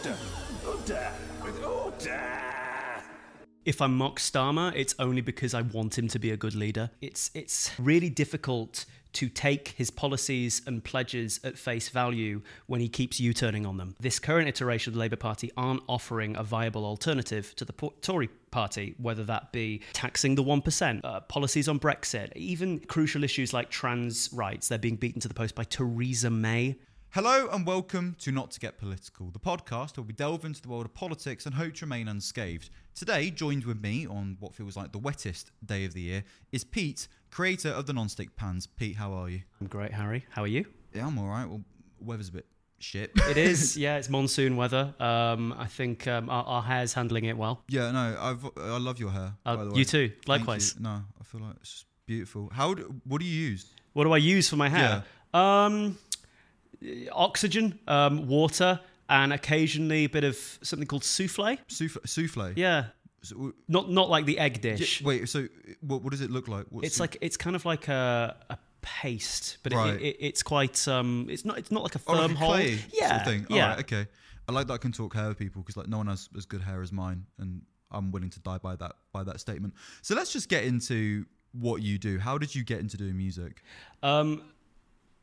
Order! Order! With order! If I'm Mock Starmer, it's only because I want him to be a good leader. It's it's really difficult to take his policies and pledges at face value when he keeps U-turning on them. This current iteration of the Labour Party aren't offering a viable alternative to the Tory party, whether that be taxing the 1%, uh, policies on Brexit, even crucial issues like trans rights. They're being beaten to the post by Theresa May. Hello and welcome to Not to Get Political, the podcast where we delve into the world of politics and hope to remain unscathed. Today, joined with me on what feels like the wettest day of the year, is Pete, creator of the Non-Stick Pans. Pete, how are you? I'm great, Harry. How are you? Yeah, I'm all right. Well, weather's a bit shit. It is, yeah, it's monsoon weather. Um, I think um, our, our hair's handling it well. yeah, no, I've, I love your hair. Uh, by the you too, likewise. you. No, I feel like it's beautiful. How? Do, what do you use? What do I use for my hair? Um, oxygen, um, water, and occasionally a bit of something called souffle. Souffle. souffle. Yeah, So, not not like the egg yeah, dish. wait. So, what, what does it look like? What's it's like it's kind of like a, a paste, but Right. it, it's quite um, it's not it's not like a Oh, firm like a hold. Yeah, sort of thing. yeah. Right, okay. I like that I can talk hair with people because like no one has as good hair as mine, and I'm willing to die by that by that statement. So let's just get into what you do. How did you get into doing music? Um,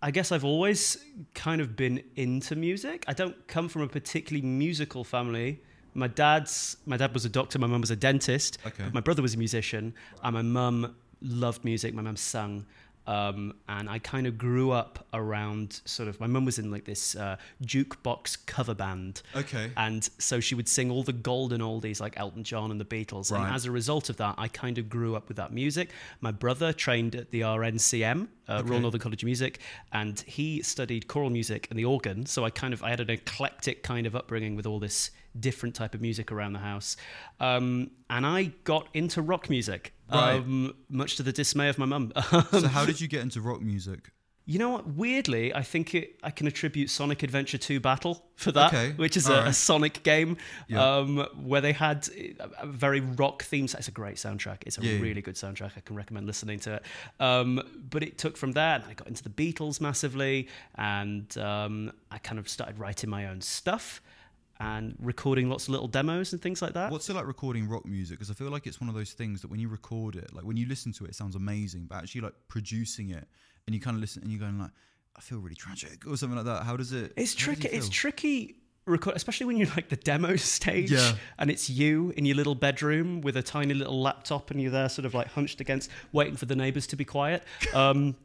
I guess I've always kind of been into music. I don't come from a particularly musical family. My dad's my dad was a doctor, my mum was a dentist. Okay. but My brother was a musician, and my mum loved music. My mum sang. Um, and I kind of grew up around sort of my mum was in like this uh, jukebox cover band, Okay. and so she would sing all the golden oldies like Elton John and the Beatles. Right. And as a result of that, I kind of grew up with that music. My brother trained at the RNCM, uh, Royal Northern College of Music, and he studied choral music and the organ. So I kind of I had an eclectic kind of upbringing with all this different type of music around the house. Um, and I got into rock music, Right. um, much to the dismay of my mum. so how did you get into rock music? You know what? Weirdly, I think it, I can attribute Sonic Adventure 2 Battle for that, Okay, which is a, alright. a Sonic game Yeah. um, where they had a, a very rock theme. It's a great soundtrack. It's a Yeah, yeah. really good soundtrack. I can recommend listening to it. Um, but it took from there, and I got into the Beatles massively, and um, I kind of started writing my own stuff and recording lots of little demos and things like that. What's it like recording rock music? Because I feel like it's one of those things that when you record it, like when you listen to it, it sounds amazing, but actually like producing it and you kind of listen and you're going like, I feel really tragic or something like that. How does it? It's it tricky. It's tricky. Record, especially when you're like the demo stage, Yeah. and it's you in your little bedroom with a tiny little laptop, and you're there, sort of like hunched against, waiting for the neighbors to be quiet. Um,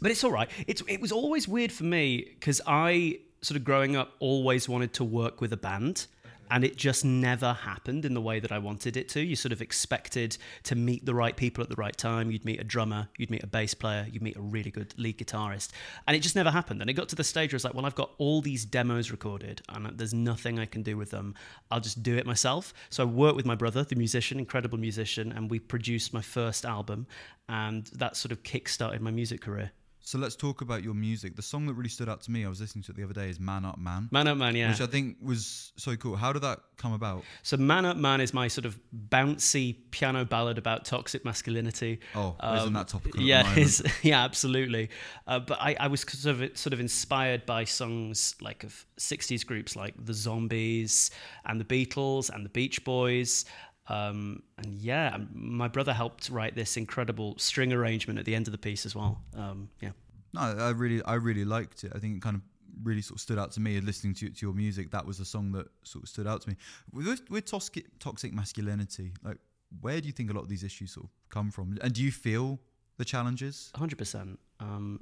but it's all right. It's it was always weird for me because I sort of growing up always wanted to work with a band. And it just never happened in the way that I wanted it to. You sort of expected to meet the right people at the right time. You'd meet a drummer, you'd meet a bass player, you'd meet a really good lead guitarist. And it just never happened. And it got to the stage where it's like, well, I've got all these demos recorded and there's nothing I can do with them. I'll just do it myself. So I worked with my brother, the musician, incredible musician, and we produced my first album. And that sort of kick started my music career. So let's talk about your music. The song that really stood out to me, I was listening to it the other day, is "Man Up Man," Man Up Man, yeah. which I think was so cool. How did that come about? So Man Up Man is my sort of bouncy piano ballad about toxic masculinity. Oh, isn't that topical? Um, Yeah, moment? yeah, absolutely. Uh, but I, I was sort of sort of inspired by songs like of '60s groups like the Zombies and the Beatles and the Beach Boys. Um, and yeah, my brother helped write this incredible string arrangement at the end of the piece as well. Um, yeah. No, I really, I really liked it. I think it kind of really sort of stood out to me. Listening to, to your music, that was a song that sort of stood out to me. With, with toxic, toxic masculinity, like where do you think a lot of these issues sort of come from? And do you feel the challenges? hundred percent. Um,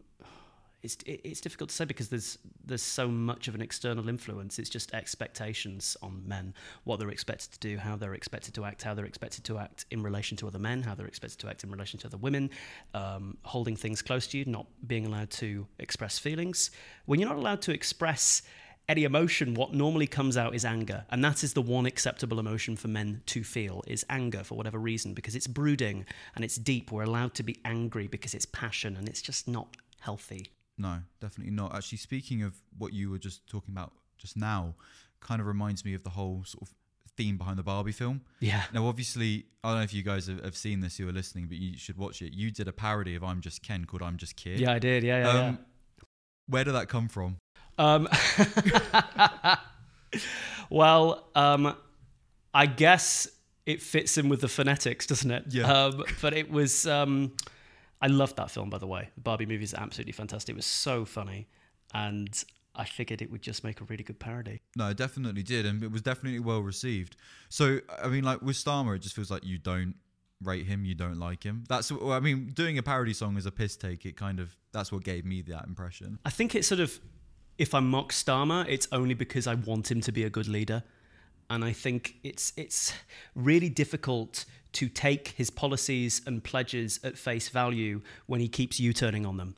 it's it, it's difficult to say because there's there's so much of an external influence. It's just expectations on men, what they're expected to do, how they're expected to act, how they're expected to act in relation to other men, how they're expected to act in relation to other women, um, holding things close to you, not being allowed to express feelings. When you're not allowed to express any emotion, what normally comes out is anger, and that is the one acceptable emotion for men to feel is anger for whatever reason because it's brooding and it's deep. We're allowed to be angry because it's passion, and it's just not healthy. No, definitely not. Actually, speaking of what you were just talking about just now, kind of reminds me of the whole sort of theme behind the Barbie film. Yeah. Now, obviously, I don't know if you guys have, have seen this, you are listening, but you should watch it. You did a parody of I'm Just Ken called I'm Just Kier. Yeah, I did. Yeah, yeah, Um, Where did that come from? Um, Well, um, I guess it fits in with the phonetics, doesn't it? Yeah. Um, but it was. Um, I loved that film, by the way. The Barbie movie is absolutely fantastic. It was so funny, and I figured it would just make a really good parody. No, it definitely did, and it was definitely well received. So, I mean, like with Starmer, it just feels like you don't rate him, you don't like him. That's, what- I mean, doing a parody song as a piss take, it kind of that's what gave me that impression. I think it's sort of if I mock Starmer, it's only because I want him to be a good leader. And I think it's it's really difficult to take his policies and pledges at face value when he keeps U-turning on them.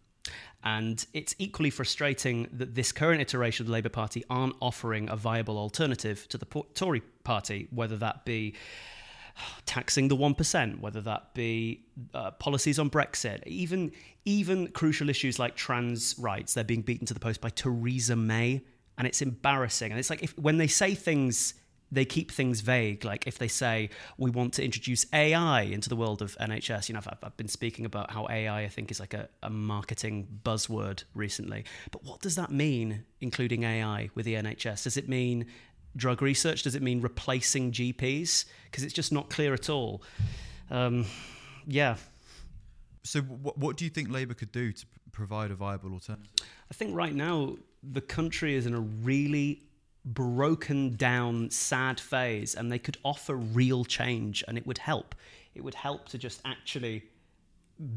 And it's equally frustrating that this current iteration of the Labour Party aren't offering a viable alternative to the Tory party, whether that be taxing the 1%, whether that be uh, policies on Brexit, even even crucial issues like trans rights, they're being beaten to the post by Theresa May, and it's embarrassing. And it's like if when they say things they keep things vague. Like if they say we want to introduce AI into the world of NHS, you know, I've, I've been speaking about how AI, I think, is like a, a marketing buzzword recently. But what does that mean, including AI with the NHS? Does it mean drug research? Does it mean replacing GPs? Because it's just not clear at all. Um, yeah, So, what, what do you think Labour could do to provide a viable alternative? I think right now the country is in a really broken down, sad phase, and they could offer real change, and it would help. It would help to just actually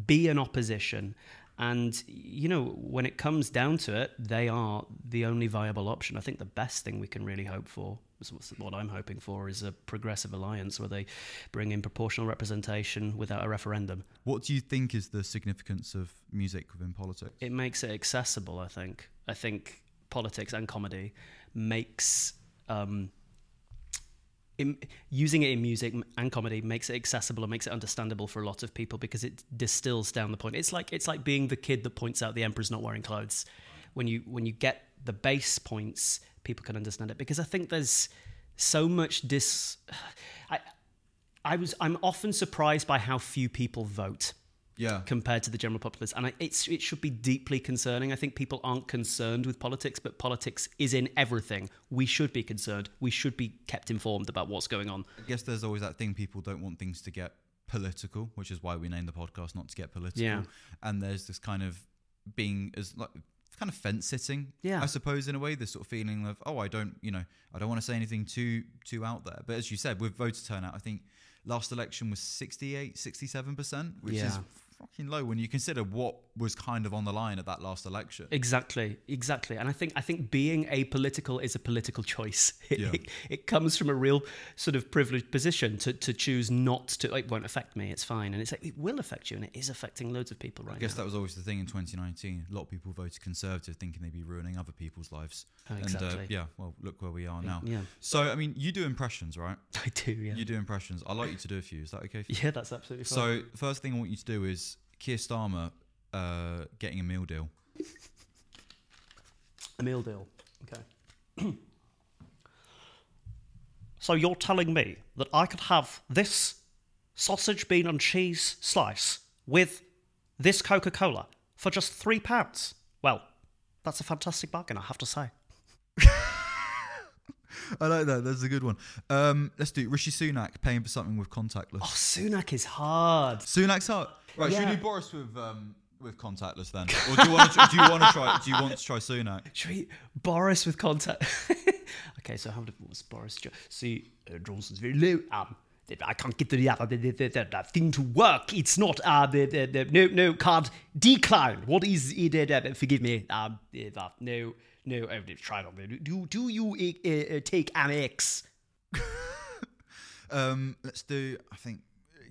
be an opposition. And, you know, when it comes down to it, they are the only viable option. I think the best thing we can really hope for, what I'm hoping for, is a progressive alliance where they bring in proportional representation without a referendum. What do you think is the significance of music within politics? it makes it accessible. I think. I think politics and comedy makes um, in, using it in music and comedy makes it accessible and makes it understandable for a lot of people because it distills down the point. It's like it's like being the kid that points out the emperor's not wearing clothes. When you when you get the base points, people can understand it because I think there's so much dis. I I was I'm often surprised by how few people vote Yeah. compared to the general populace. And I, it's, it should be deeply concerning. I think people aren't concerned with politics, but politics is in everything. We should be concerned. We should be kept informed about what's going on. I guess there's always that thing people don't want things to get political, which is why we named the podcast not to get political. Yeah. And there's this kind of being as like kind of fence sitting, Yeah. I suppose in a way, this sort of feeling of oh, I don't, you know, I don't want to say anything too too out there. But as you said, with voter turnout, I think last election was 68, 67 percent, which is Yeah. Fucking low when you consider what was kind of on the line at that last election. Exactly, exactly. And I think I think being apolitical is a political choice. It, Yeah. it, it comes from a real sort of privileged position to, to choose not to. It won't affect me. It's fine. And it's like it will affect you, and it is affecting loads of people right I guess now. that was always the thing in 2019. A lot of people voted Conservative, thinking they'd be ruining other people's lives. Oh, And exactly. uh, yeah, well, look where we are now. Yeah, So, I mean, you do impressions, right? I do. Yeah, You do impressions. I'd like you to do a few. Is that okay? For you? yeah, that's absolutely fine. So, first thing I want you to do is Keir Starmer uh, getting a meal deal. A meal deal. Okay. so you're telling me that I could have this sausage, bean, and cheese slice with this Coca Cola for just three pounds? Well, that's a fantastic bargain, I have to say. I like that. That's a good one. Um, let's do Rishi Sunak paying for something with contactless. Oh, Sunak is hard. Sunak's hard. Right, should Yeah. we do Boris with um, with contactless then, or do you want to? do you want to try? Do you want to try Sunak? Should we, Boris with contact? okay, so how was Boris? Jo- See, uh, Johnson's very low. Um, I can't get the, the, the, the, thing to work. It's not uh, the, the, the no no card decline. What is it? Uh, forgive me. Um, uh, no no. I've tried on. Do do you uh, uh, take Amex? Um, let's do. I think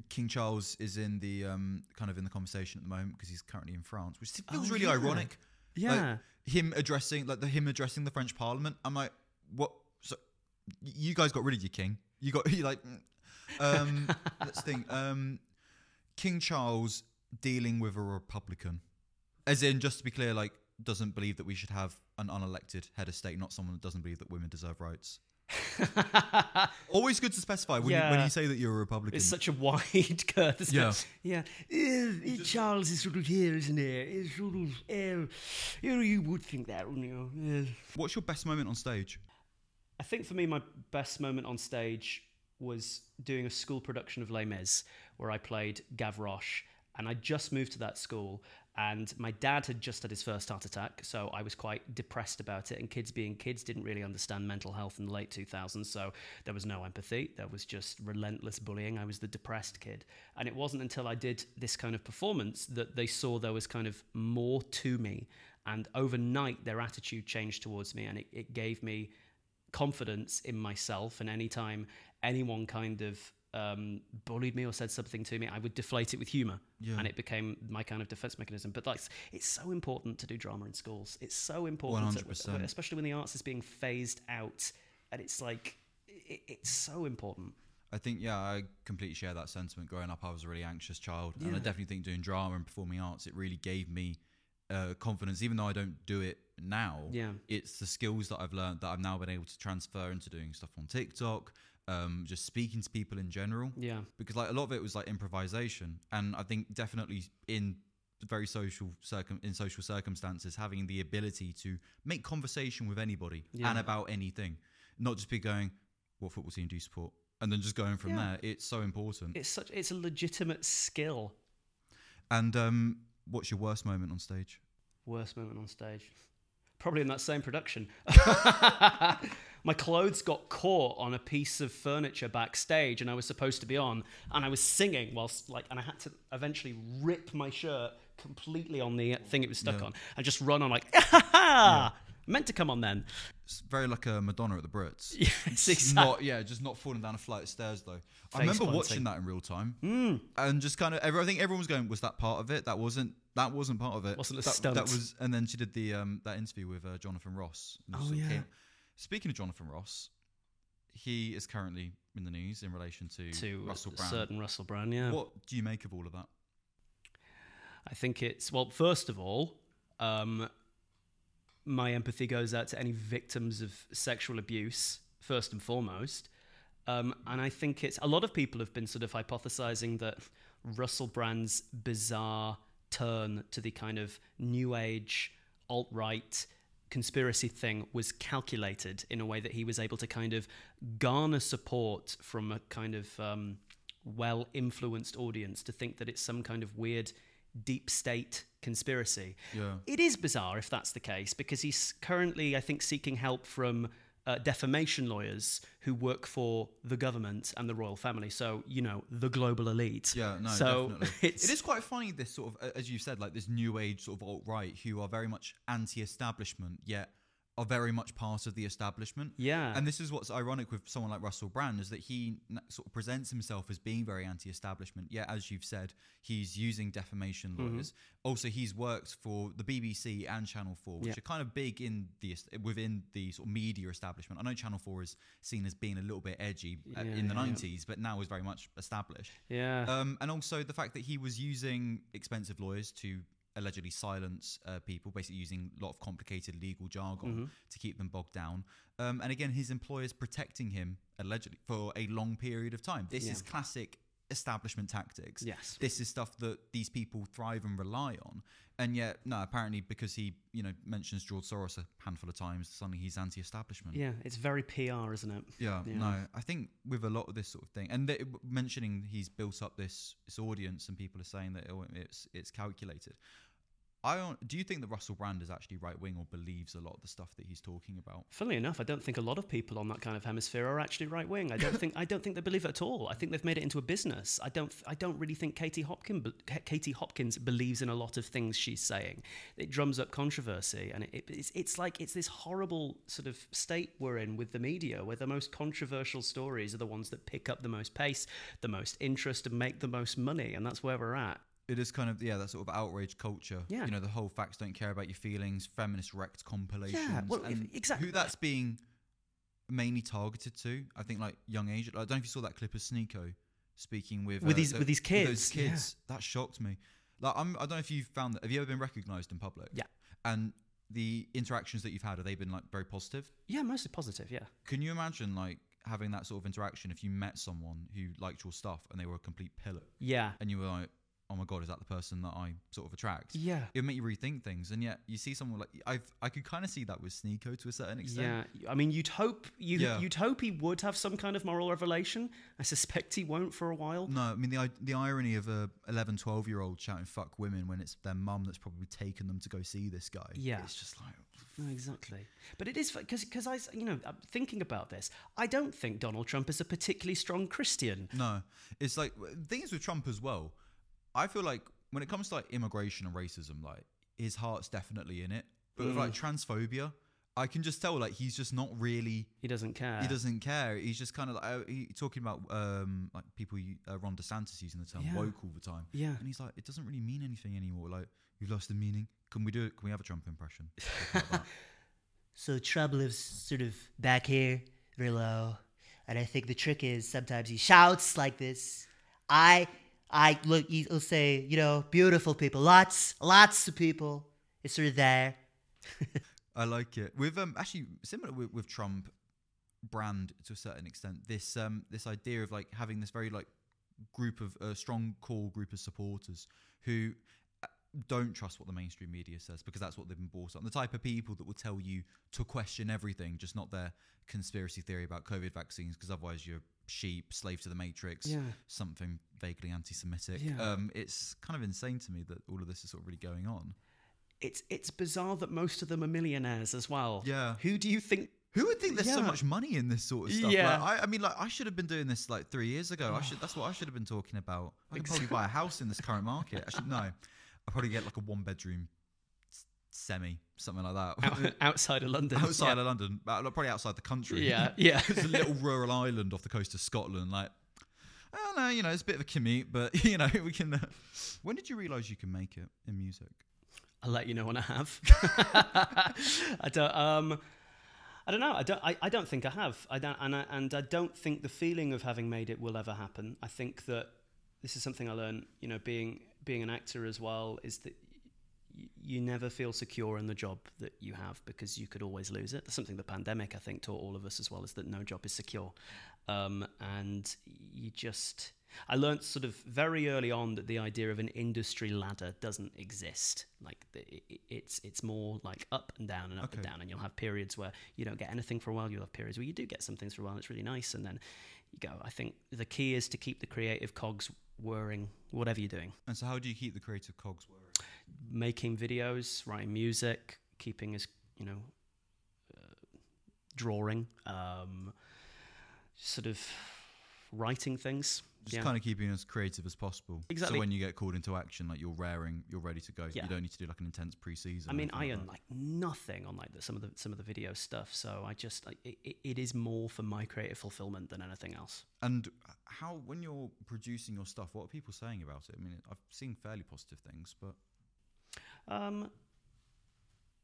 King Charles is in the um, kind of in the conversation at the moment because he's currently in France, which feels Oh, really yeah. ironic. Like, Yeah. him addressing like the him addressing the French Parliament. I'm like, what? So you guys got rid of your king. You got you like. Um, let's think. Um, king Charles dealing with a Republican, as in just to be clear, like doesn't believe that we should have an unelected head of state, not someone that doesn't believe that women deserve rights. Always good to specify when, you, when you say that you're a Republican. It's such a wide girth. Yeah. it? Yeah. Uh, Charles is sort of here, isn't he? It's sort of. Uh, you know, you would think that, wouldn't you? Yeah. What's your best moment on stage? I think for me, my best moment on stage was doing a school production of Les Mis, where I played Gavroche. And I just moved to that school, and my dad had just had his first heart attack, so I was quite depressed about it. And kids being kids didn't really understand mental health in the late 2000s, so there was no empathy. There was just relentless bullying. I was the depressed kid. And it wasn't until I did this kind of performance that they saw there was kind of more to me. And overnight, their attitude changed towards me, and it, it gave me confidence in myself. And anytime anyone kind of um, bullied me or said something to me, I would deflate it with humor, Yeah. and it became my kind of defense mechanism. But like, it's so important to do drama in schools. It's so important, to- 100%. especially when the arts is being phased out, and it's like it, it's so important. I think yeah, I completely share that sentiment. Growing up, I was a really anxious child, and I definitely think doing drama and performing arts it really gave me uh, confidence. Even though I don't do it now, Yeah. it's the skills that I've learned that I've now been able to transfer into doing stuff on TikTok, um, just speaking to people in general. Yeah, Because like a lot of it was like improvisation, and I think definitely in very social circum in social circumstances having the ability to make conversation with anybody Yeah. and about anything not just be going what football team do you support and then just going from Yeah. there it's so important it's such it's a legitimate skill. and um what's your worst moment on stage Worst moment on stage. Probably in that same production. My clothes got caught on a piece of furniture backstage and I was supposed to be on and I was singing whilst like and I had to eventually rip my shirt completely on the thing it was stuck Yeah. on and just run on like ha meant to come on then. it's very like a madonna at the brits Yes, exactly. not yeah just not falling down a flight of stairs though i remember planting. watching that in real time Hmm. and just kind of every, i think everyone was going was that part of it that wasn't that wasn't part of it Wasn't a that, stunt. that was and then she did the um that interview with uh, jonathan ross and Oh, yeah. Speaking of jonathan ross he is currently in the news in relation to, to russell brand certain Russell Brand, yeah. what do you make of all of that I think it's well. First of all, um, my empathy goes out to any victims of sexual abuse first and foremost, um, and I think it's a lot of people have been sort of hypothesizing that Russell Brand's bizarre turn to the kind of new age alt right conspiracy thing was calculated in a way that he was able to kind of garner support from a kind of um, well influenced audience to think that it's some kind of weird deep state conspiracy. Yeah. It is bizarre if that's the case because he's currently, I think, seeking help from uh, defamation lawyers who work for the government and the royal family. So, you know, the global elite. Yeah, no, so definitely. It's, it is quite funny, this sort of, as you said, like this new age sort of alt right who are very much anti establishment, yet are very much part of the establishment. Yeah. And this is what's ironic with someone like Russell Brand is that he sort of presents himself as being very anti establishment, yet, as you've said, he's using defamation Mm-hmm. lawyers. Also, he's worked for the BBC and Channel 4, which Yeah. are kind of big in the within the sort of media establishment. I know Channel 4 is seen as being a little bit edgy uh, Yeah, in the yeah. 90s, but now is very much established. yeah. Um, and also the fact that he was using expensive lawyers to allegedly silence uh, people, basically using a lot of complicated legal jargon Mm-hmm. to keep them bogged down. Um, and again, his employers protecting him allegedly for a long period of time. This Yeah. is classic establishment tactics. Yes. This is stuff that these people thrive and rely on. And yet, no, apparently because he, you know, mentions George Soros a handful of times, suddenly he's anti-establishment. yeah, it's very PR, isn't it? Yeah, Yeah. no, I think with a lot of this sort of thing, and mentioning he's built up this this audience, and people are saying that oh, it's it's calculated. I don't. Do you think that Russell Brand is actually right wing or believes a lot of the stuff that he's talking about? Funnily enough, I don't think a lot of people on that kind of hemisphere are actually right wing. I don't think I don't think they believe it at all. I think they've made it into a business. I don't I don't really think Katie Hopkins Katie Hopkins believes in a lot of things she's saying. It drums up controversy, and it, it, it's it's like it's this horrible sort of state we're in with the media, where the most controversial stories are the ones that pick up the most pace, the most interest, and make the most money, and that's where we're at. It is kind of yeah, that sort of outrage culture. Yeah. you know, the whole facts don't care about your feelings, feminist wrecked compilations. well, if- exactly. Who that's being mainly targeted to? I think like young age. I don't know if you saw that clip of Sneako speaking with With uh, his- the- with his those kids, yeah. kids. That shocked me. Like I'm, I don't know if you've found that. Have you ever been recognised in public? Yeah. And the interactions that you've had, have they been like very positive? Yeah, mostly positive. Yeah. Can you imagine like having that sort of interaction if you met someone who liked your stuff and they were a complete pillar Yeah. and you were like, oh my god, is that the person that I sort of attract? Yeah. It would make you rethink things, and yet you see someone like I've I could kind of see that with Sneako to a certain extent. Yeah, I mean, you'd hope you Yeah. you'd hope he would have some kind of moral revelation. I suspect he won't for a while. No, I mean the the irony of a 11, 12 year old shouting "fuck women" when it's their mum that's probably taken them to go see this guy. Yeah. it's just like No, exactly. But it is because because I you know I'm thinking about this. I don't think Donald Trump is a particularly strong Christian. no. It's like things with Trump as well. I feel like when it comes to like immigration and racism, like his heart's definitely in it. But with Mm. like transphobia, I can just tell like he's just not really. He doesn't care. He doesn't care. He's just kind of like uh, he, talking about um, like people. u- Uh, Ron DeSantis using the term Yeah. woke all the time. Yeah. and he's like, it doesn't really mean anything anymore. Like you've lost the meaning. Can we do it? Can we have a Trump impression? Like that. So Trump lives sort of back here, very low. And I think the trick is sometimes he shouts like this. I, I look. He'll say, you know, beautiful people, lots, lots of people. It's sort of there. I like it. With um, actually similar with, with Trump brand to a certain extent. This um, this idea of like having this very like group of a strong core group of supporters who uh, don't trust what the mainstream media says because that's what they've been bought on. The type of people that will tell you to question everything, just not their conspiracy theory about COVID vaccines, because otherwise you're sheep, slave to the matrix, Yeah. something vaguely anti-Semitic. Yeah. Um, it's kind of insane to me that all of this is sort of really going on. It's it's bizarre that most of them are millionaires as well. Yeah. Who do you think? Who would think there's so much money in this sort of stuff? Yeah. Like, I, I mean, like I should have been doing this like three years ago. I should. That's what I should have been talking about. I could probably buy a house in this current market. I should no. I'll probably get like a one bedroom semi, something like that. Out, outside of London. outside yeah. of London, probably outside the country. Yeah, yeah. it's a little rural island off the coast of Scotland. Like, I don't know, you know, it's a bit of a commute, but you know, we can. Uh, when did you realise you can make it in music? I'll let you know when I have. I don't. Um, I don't know. I don't. I, I don't think I have. I don't. And I, and I don't think the feeling of having made it will ever happen. I think that this is something I learned. You know, being being an actor as well is that you never feel secure in the job that you have because you could always lose it. That's something the pandemic I think taught all of us as well is that no job is secure, um, and you just. I learned sort of very early on that the idea of an industry ladder doesn't exist. Like it's it's more like up and down and up and down, and you'll have periods where you don't get anything for a while. You'll have periods where you do get some things for a while. It's really nice, and then you go. I think the key is to keep the creative cogs whirring, whatever you're doing. And so, how do you keep the creative cogs whirring? Making videos, writing music, keeping as you know, uh, drawing, um, sort of writing things. Just yeah. kind of keeping as creative as possible. Exactly. So when you get called into action, like you're raring, you're ready to go. Yeah. You don't need to do like an intense pre-season. I mean, I earn that. like nothing on like the, some of the some of the video stuff. So I just like, it, it is more for my creative fulfillment than anything else. And how, when you're producing your stuff, what are people saying about it? I mean, I've seen fairly positive things, but Um,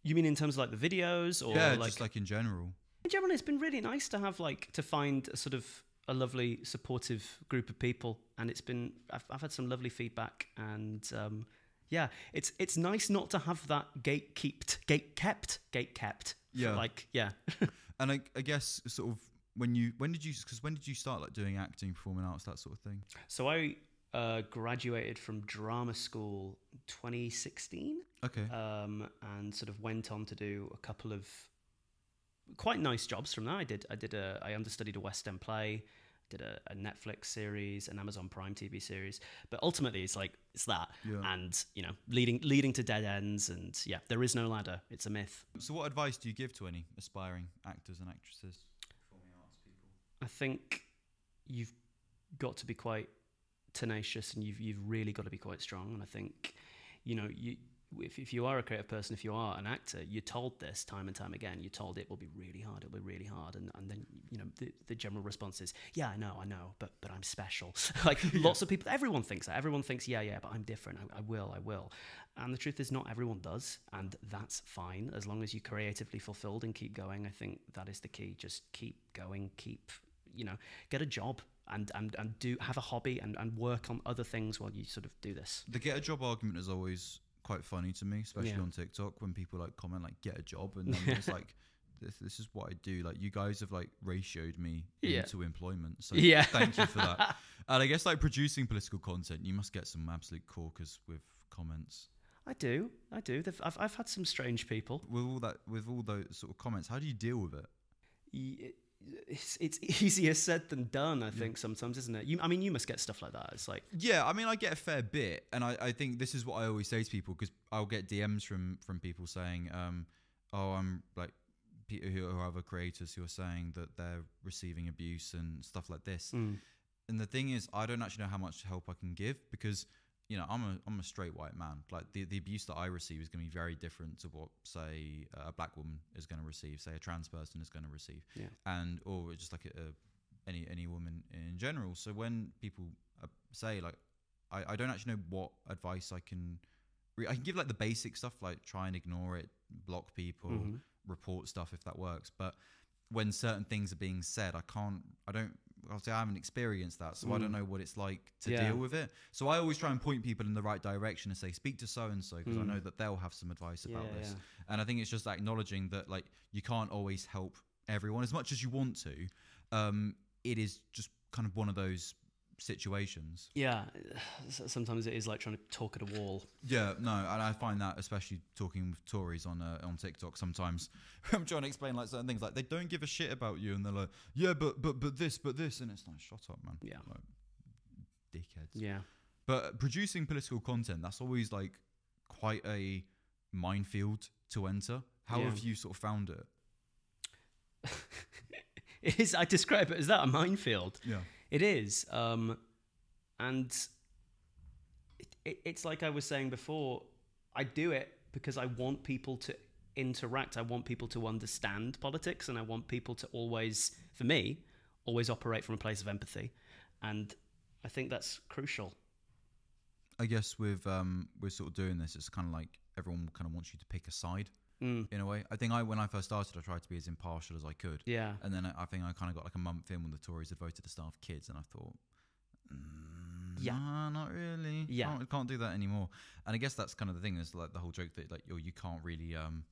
you mean in terms of like the videos or yeah, like, just like in general. in general? It's been really nice to have like to find a sort of a lovely supportive group of people, and it's been I've, I've had some lovely feedback and. Um, yeah, it's it's nice not to have that gate kept, gate kept, gate kept. Yeah. like yeah. And I, I guess sort of when you, when did you, because when did you start like doing acting, performing arts, that sort of thing? So I uh, graduated from drama school 2016 Okay. um, and sort of went on to do a couple of quite nice jobs from that. I did I did a I understudied a West End play, did a, a Netflix series, an Amazon Prime TV series, but ultimately it's like it's that, Yeah. and you know leading leading to dead ends, and yeah, there is no ladder. It's a myth. so what advice do you give to any aspiring actors and actresses, performing arts people? I think you've got to be quite tenacious and you've you've really got to be quite strong. And I think, you know, you if, if you are a creative person, if you are an actor, you're told this time and time again. You're told it will be really hard. It'll be really hard, and and then you know the, the general response is, yeah, I know, I know, but but I'm special. like lots of people, everyone thinks that. Everyone thinks, yeah, yeah, but I'm different. I, I will, I will. And the truth is, not everyone does, and that's fine as long as you're creatively fulfilled and keep going. I think that is the key. Just keep going. Keep you know, get a job and and and do have a hobby and and work on other things while you sort of do this. The get a job argument is always quite funny to me, especially Yeah. on TikTok when people like comment like get a job and then it's like this, this is what I do. Like you guys have like ratioed me Yeah. into employment. So Yeah. thank you for that. and I guess like producing political content, you must get some absolute corkers with comments. I do, I do. They've, I've I've had some strange people. With all that, with all those sort of comments, how do you deal with it? It's it's easier said than done. I think sometimes, isn't it? You, I mean, you must get stuff like that. It's like, Yeah, I mean, I get a fair bit, and I, I think this is what I always say to people because I'll get DMs from from people saying, um, "Oh, I'm like people who are other creators who are saying that they're receiving abuse and stuff like this." mm, And the thing is, I don't actually know how much help I can give because you know I'm a I'm a straight white man. Like the the abuse that I receive is going to be very different to what say a black woman is going to receive, say a trans person is going to receive, Yeah. and or just like a, a any any woman in general. So when people uh, say like, I, I don't actually know what advice I can. Re- I can give like the basic stuff like try and ignore it, block people, Mhm. report stuff if that works. But when certain things are being said, I can't. I don't. Obviously, I haven't experienced that, so I don't Mm. know what it's like to Yeah. deal with it. So I always try and point people in the right direction and say, speak to so and so because I Mm. know that they'll have some advice about Yeah, this. yeah. And I think it's just acknowledging that like you can't always help everyone as much as you want to. Um, it is just kind of one of those situations. yeah. Sometimes it is like trying to talk at a wall. Yeah, no, and I find that especially talking with Tories on uh, on TikTok. Sometimes I'm trying to explain like certain things, like they don't give a shit about you, and they're like, yeah, but but but this, but this, and it's like, shut up, man. Yeah. like, dickheads. Yeah. But producing political content, that's always like quite a minefield to enter. How Yeah. have you sort of found it? It is. I describe it as that a minefield. Yeah. It is. Um, and it, it, it's like I was saying before, I do it because I want people to interact. I want people to understand politics and I want people to always, for me, always operate from a place of empathy. And I think that's crucial. I guess with um with sort of doing this, it's kind of like everyone kind of wants you to pick a side Mm, in a way. I think I when I first started, I tried to be as impartial as I could. yeah. And then I I think I kind of got like a month in when the Tories had voted to starve kids, and I thought, mm, Yeah. nah, not really. Yeah. can't, can't do that anymore. And I guess that's kind of the thing is like the whole joke that like you you can't really um,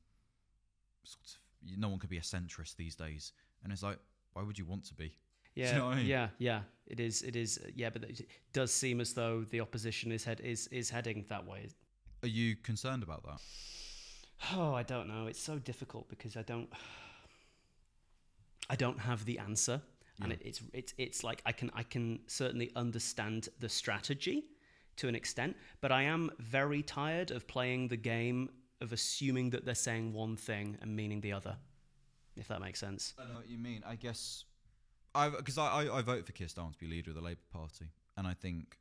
sort of, you, no one could be a centrist these days, and it's like why would you want to be? Yeah, know I mean? yeah, yeah. It is. It is. Yeah, but it does seem as though the opposition is head is is heading that way. Are you concerned about that? Oh, I don't know. It's so difficult because I don't. I don't have the answer, and it, it's it's it's like I can I can certainly understand the strategy to an extent, but I am very tired of playing the game of assuming that they're saying one thing and meaning the other. If that makes sense. I know what you mean. I guess I because I, I I voted for Keir Starmer to be leader of the Labour Party, and I think.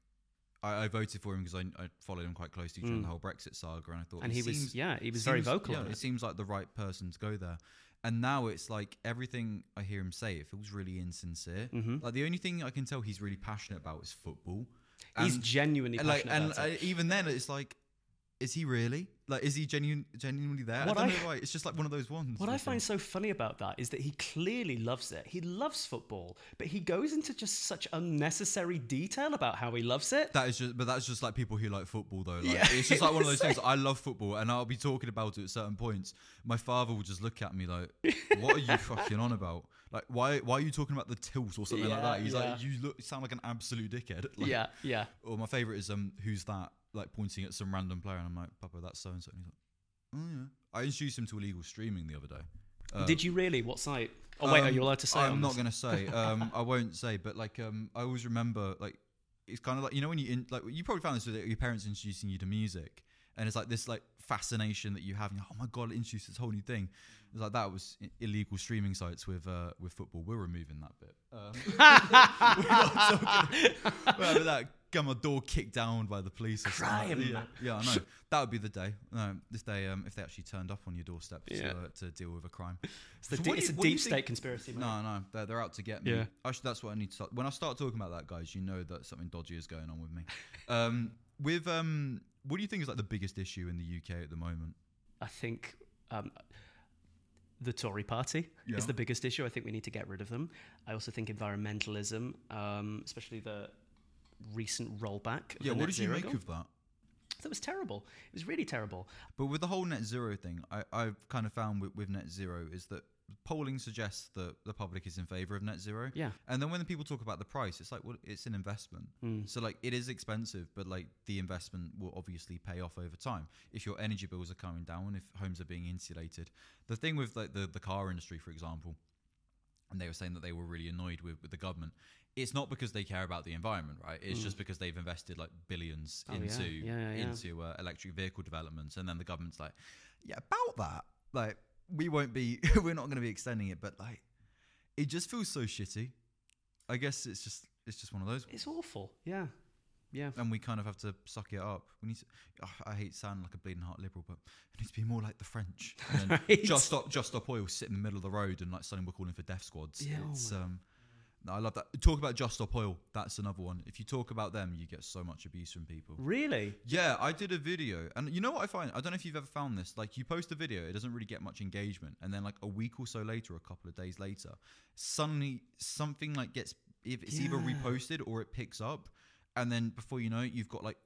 I, I voted for him because I, I followed him quite closely during Mm. the whole Brexit saga, and I thought And he was seems- yeah, he was very vocal. Yeah, it it. seems like the right person to go there. And now it's like everything I hear him say, it feels really insincere. Mhm. Like the only thing I can tell he's really passionate about is football. He's genuinely and like, passionate and uh, even then, it's like, is he really? Like, is he genuine, genuinely there? What I don't I- know why. It's just like one of those ones. What I find so funny about that is that he clearly loves it. He loves football, but he goes into just such unnecessary detail about how he loves it. That is just, but that's just like people who like football, though. Like, Yeah, it's just like one of those things. I love football, and I'll be talking about it at certain points. My father will just look at me like, "What are you fucking on about? Like, why, why are you talking about the tilt or something like that?" He's yeah. like, "You look, sound like an absolute dickhead." Like, yeah, yeah. Or my favorite is um, "Who's that?" Like pointing at some random player, and I'm like, "Papa, that's so and so." And he's like, "Oh yeah." I introduced him to illegal streaming the other day. Uh, Did you really? What site? Oh wait, are um, you allowed to say? I'm not going to say. Um, I won't say. But like, um, I always remember like it's kind of like you know when you in, like you probably found this with your parents introducing you to music, and it's like this like fascination that you have. And you're like, oh my god, it introduced this whole new thing. It's like that was illegal streaming sites with uh, with football. We're removing that bit. Um, we're not talking about that. Got my door kicked down by the police. Or something. Crime. Yeah, yeah, I know. That would be the day. No, this day, um, if they actually turned up on your doorstep Yeah. to, uh, to deal with a crime. It's, the So de- what do it's you- a what do you deep think- state conspiracy. mate. No, no, they're, they're out to get me. Yeah. Actually, that's what I need to start. When I start talking about that, guys, you know that something dodgy is going on with me. Um, with um, what do you think is like the biggest issue in the UK at the moment? I think um, the Tory party Yeah. is the biggest issue. I think we need to get rid of them. I also think environmentalism, um, especially the recent rollback. Of Yeah, what did you make goal. of that? That was terrible. It was really terrible. But with the whole net zero thing, I, I've kind of found with, with net zero is that polling suggests that the public is in favor of net zero. Yeah. And then when the people talk about the price, it's like, well, it's an investment. Mm. So like it is expensive, but like the investment will obviously pay off over time. If your energy bills are coming down, if homes are being insulated. The thing with like the, the car industry, for example, and they were saying that they were really annoyed with, with the government. It's not because they care about the environment, right? It's just because they've invested like billions Oh, into Yeah, yeah, yeah. into uh, electric vehicle developments, and then the government's like, yeah, about that, like we won't be, we're not going to be extending it, but like it just feels so shitty. I guess it's just it's just one of those, It's awful. Yeah. Yeah. and we kind of have to suck it up. We need to. ugh, I hate sounding like a bleeding heart liberal, but it needs to be more like the French. And then Right. just stop, just stop oil, sit in the middle of the road, and like suddenly we're calling for death squads. Yeah, oh it's um, no, I love that. Talk about just stop oil. That's another one. If you talk about them, you get so much abuse from people. Really? Yeah, I did a video, and you know what I find? I don't know if you've ever found this. Like, you post a video, it doesn't really get much engagement, and then like a week or so later, a couple of days later, suddenly something like gets if it's either reposted or it picks up, and then before you know it, you've got like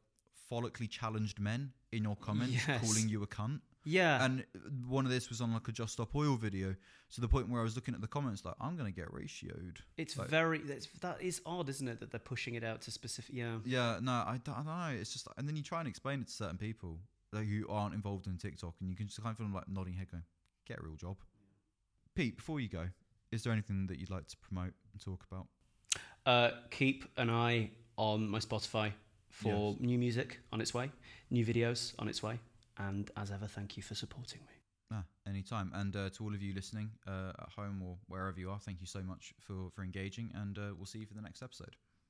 follically challenged men in your comments Yes. calling you a cunt. Yeah. And one of this was on like a Just Stop Oil video, to the point where I was looking at the comments like, I'm gonna get ratioed. it's Like- very that's, that is odd, isn't it, that they're pushing it out to specific. Yeah. Yeah, no, I don't, I don't know. It's just, and then you try and explain it to certain people like, who aren't involved in TikTok, and you can just kind of feel them like nodding head, going, "Get a real job." Pete, before you go, is there anything that you'd like to promote and talk about? Uh, keep an eye on my Spotify for Yes. new music on its way, new videos on its way, and as ever, thank you for supporting me. Ah, anytime. And uh, to all of you listening uh, at home or wherever you are, thank you so much for for engaging, and uh, we'll see you for the next episode.